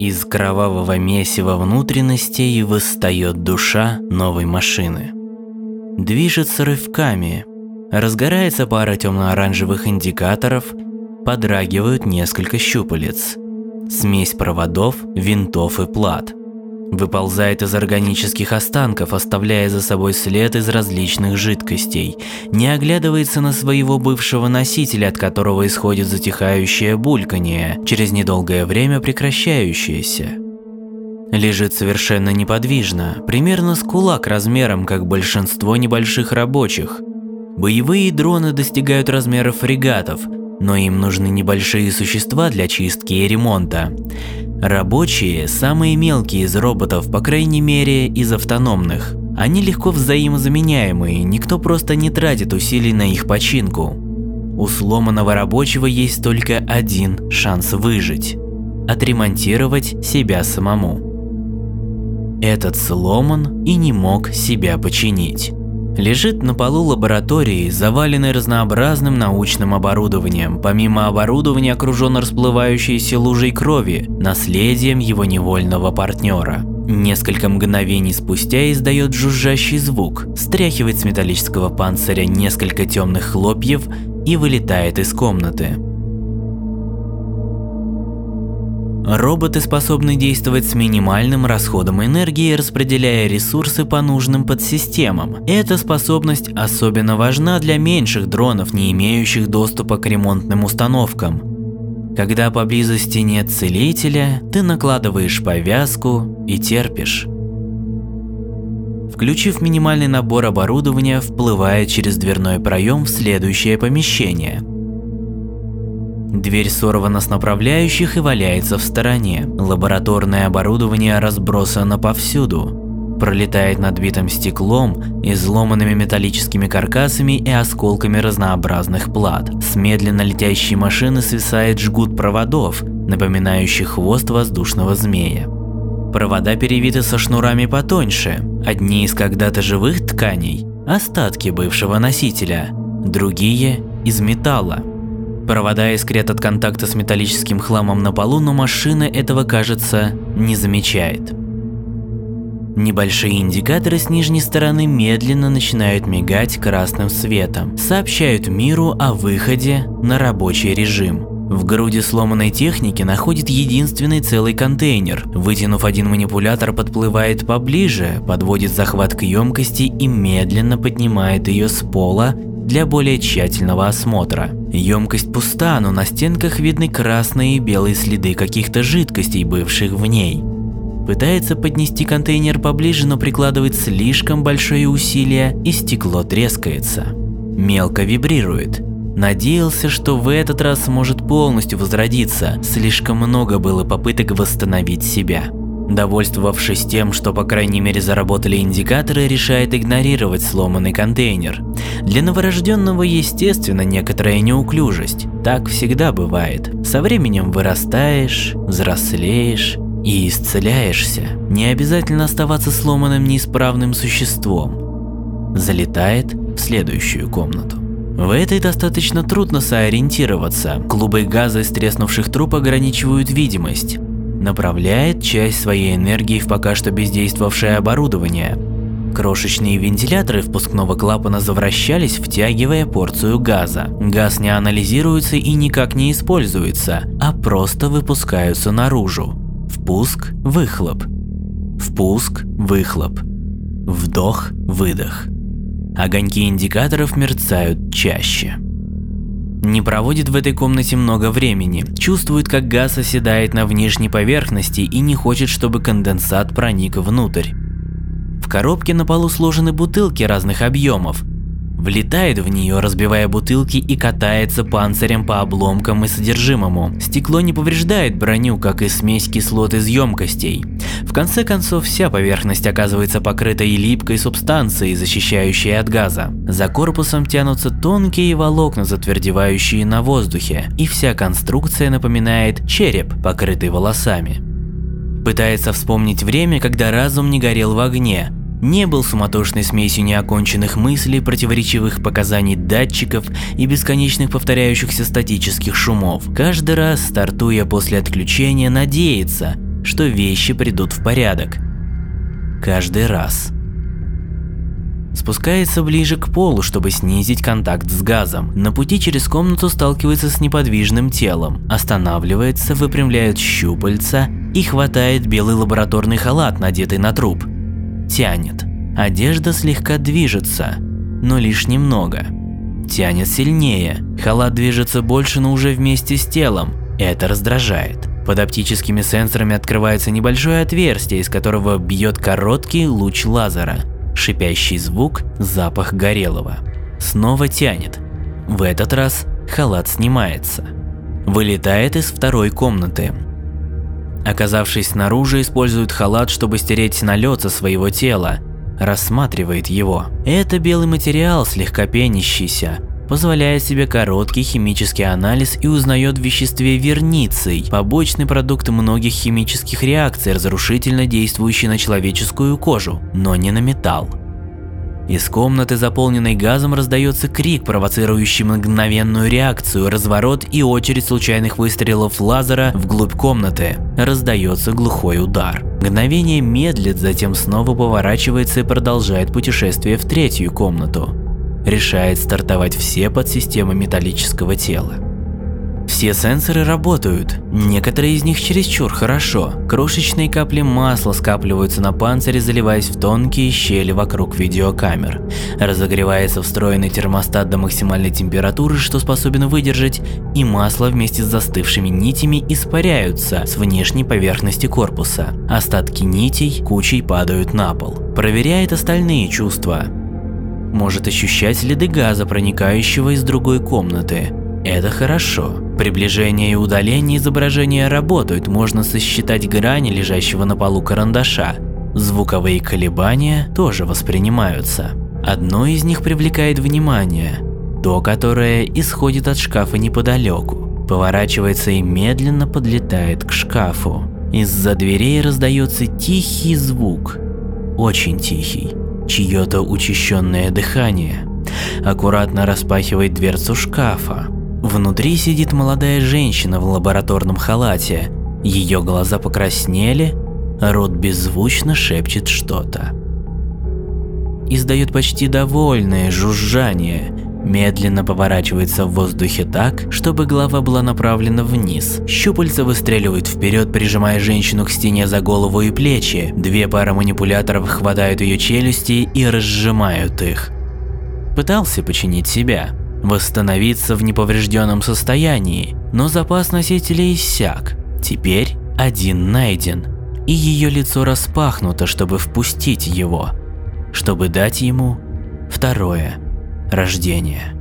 Из кровавого месива внутренностей восстает душа новой машины. Движется рывками, разгорается пара темно-оранжевых индикаторов, подрагивают несколько щупалец. Смесь проводов, винтов и плат – Выползает из органических останков, оставляя за собой след из различных жидкостей. Не оглядывается на своего бывшего носителя, от которого исходит затихающее бульканье, через недолгое время прекращающееся. Лежит совершенно неподвижно, примерно с кулак размером, как большинство небольших рабочих. Боевые дроны достигают размеров фрегатов, но им нужны небольшие существа для чистки и ремонта. Рабочие – самые мелкие из роботов, по крайней мере, из автономных. Они легко взаимозаменяемые, никто просто не тратит усилий на их починку. У сломанного рабочего есть только один шанс выжить – отремонтировать себя самому. Этот сломан и не мог себя починить лежит на полу лаборатории, заваленной разнообразным научным оборудованием. Помимо оборудования окружен расплывающейся лужей крови, наследием его невольного партнера. Несколько мгновений спустя издает жужжащий звук, стряхивает с металлического панциря несколько темных хлопьев и вылетает из комнаты. Роботы способны действовать с минимальным расходом энергии, распределяя ресурсы по нужным подсистемам. Эта способность особенно важна для меньших дронов, не имеющих доступа к ремонтным установкам. Когда поблизости нет целителя, ты накладываешь повязку и терпишь. Включив минимальный набор оборудования, вплывает через дверной проем в следующее помещение – Дверь сорвана с направляющих и валяется в стороне. Лабораторное оборудование разбросано повсюду. Пролетает над битым стеклом, изломанными металлическими каркасами и осколками разнообразных плат. С медленно летящей машины свисает жгут проводов, напоминающий хвост воздушного змея. Провода перевиты со шнурами потоньше, одни из когда-то живых тканей, остатки бывшего носителя, другие из металла. Провода искрят от контакта с металлическим хламом на полу, но машина этого, кажется, не замечает. Небольшие индикаторы с нижней стороны медленно начинают мигать красным светом, сообщают миру о выходе на рабочий режим. В груди сломанной техники находит единственный целый контейнер. Вытянув один манипулятор, подплывает поближе, подводит захват к емкости и медленно поднимает ее с пола для более тщательного осмотра. Емкость пуста, но на стенках видны красные и белые следы каких-то жидкостей, бывших в ней. Пытается поднести контейнер поближе, но прикладывает слишком большое усилие и стекло трескается. Мелко вибрирует. Надеялся, что в этот раз сможет полностью возродиться, слишком много было попыток восстановить себя. Довольствовавшись тем, что по крайней мере заработали индикаторы, решает игнорировать сломанный контейнер. Для новорожденного естественно некоторая неуклюжесть. Так всегда бывает. Со временем вырастаешь, взрослеешь и исцеляешься. Не обязательно оставаться сломанным неисправным существом. Залетает в следующую комнату. В этой достаточно трудно сориентироваться. Клубы газа из треснувших труб ограничивают видимость направляет часть своей энергии в пока что бездействовавшее оборудование. Крошечные вентиляторы впускного клапана завращались, втягивая порцию газа. Газ не анализируется и никак не используется, а просто выпускаются наружу. Впуск, выхлоп. Впуск, выхлоп. Вдох, выдох. Огоньки индикаторов мерцают чаще. Не проводит в этой комнате много времени, чувствует, как газ оседает на внешней поверхности и не хочет, чтобы конденсат проник внутрь. В коробке на полу сложены бутылки разных объемов, влетает в нее, разбивая бутылки и катается панцирем по обломкам и содержимому. Стекло не повреждает броню, как и смесь кислот из емкостей. В конце концов, вся поверхность оказывается покрытой липкой субстанцией, защищающей от газа. За корпусом тянутся тонкие волокна, затвердевающие на воздухе, и вся конструкция напоминает череп, покрытый волосами. Пытается вспомнить время, когда разум не горел в огне, не был суматошной смесью неоконченных мыслей, противоречивых показаний датчиков и бесконечных повторяющихся статических шумов. Каждый раз, стартуя после отключения, надеется, что вещи придут в порядок. Каждый раз. Спускается ближе к полу, чтобы снизить контакт с газом. На пути через комнату сталкивается с неподвижным телом, останавливается, выпрямляет щупальца и хватает белый лабораторный халат, надетый на труп. Тянет. Одежда слегка движется, но лишь немного. Тянет сильнее. Халат движется больше, но уже вместе с телом. Это раздражает. Под оптическими сенсорами открывается небольшое отверстие, из которого бьет короткий луч лазера. Шипящий звук, запах горелого. Снова тянет. В этот раз халат снимается. Вылетает из второй комнаты. Оказавшись снаружи, использует халат, чтобы стереть налет со своего тела. Рассматривает его. Это белый материал, слегка пенящийся. Позволяет себе короткий химический анализ и узнает в веществе верниций, побочный продукт многих химических реакций, разрушительно действующий на человеческую кожу, но не на металл. Из комнаты, заполненной газом, раздается крик, провоцирующий мгновенную реакцию, разворот и очередь случайных выстрелов лазера вглубь комнаты. Раздается глухой удар. Мгновение медлит, затем снова поворачивается и продолжает путешествие в третью комнату. Решает стартовать все подсистемы металлического тела. Все сенсоры работают, некоторые из них чересчур хорошо. Крошечные капли масла скапливаются на панцире, заливаясь в тонкие щели вокруг видеокамер. Разогревается встроенный термостат до максимальной температуры, что способен выдержать, и масло вместе с застывшими нитями испаряются с внешней поверхности корпуса. Остатки нитей кучей падают на пол. Проверяет остальные чувства. Может ощущать следы газа, проникающего из другой комнаты. Это хорошо. Приближение и удаление изображения работают, можно сосчитать грани лежащего на полу карандаша. Звуковые колебания тоже воспринимаются. Одно из них привлекает внимание, то, которое исходит от шкафа неподалеку. Поворачивается и медленно подлетает к шкафу. Из-за дверей раздается тихий звук, очень тихий, чье-то учащенное дыхание. Аккуратно распахивает дверцу шкафа. Внутри сидит молодая женщина в лабораторном халате. Ее глаза покраснели, рот беззвучно шепчет что-то. Издает почти довольное жужжание, медленно поворачивается в воздухе так, чтобы голова была направлена вниз. Щупальца выстреливают вперед, прижимая женщину к стене за голову и плечи. Две пары манипуляторов хватают ее челюсти и разжимают их. Пытался починить себя, восстановиться в неповрежденном состоянии, но запас носителей иссяк. Теперь один найден, и ее лицо распахнуто, чтобы впустить его, чтобы дать ему второе рождение.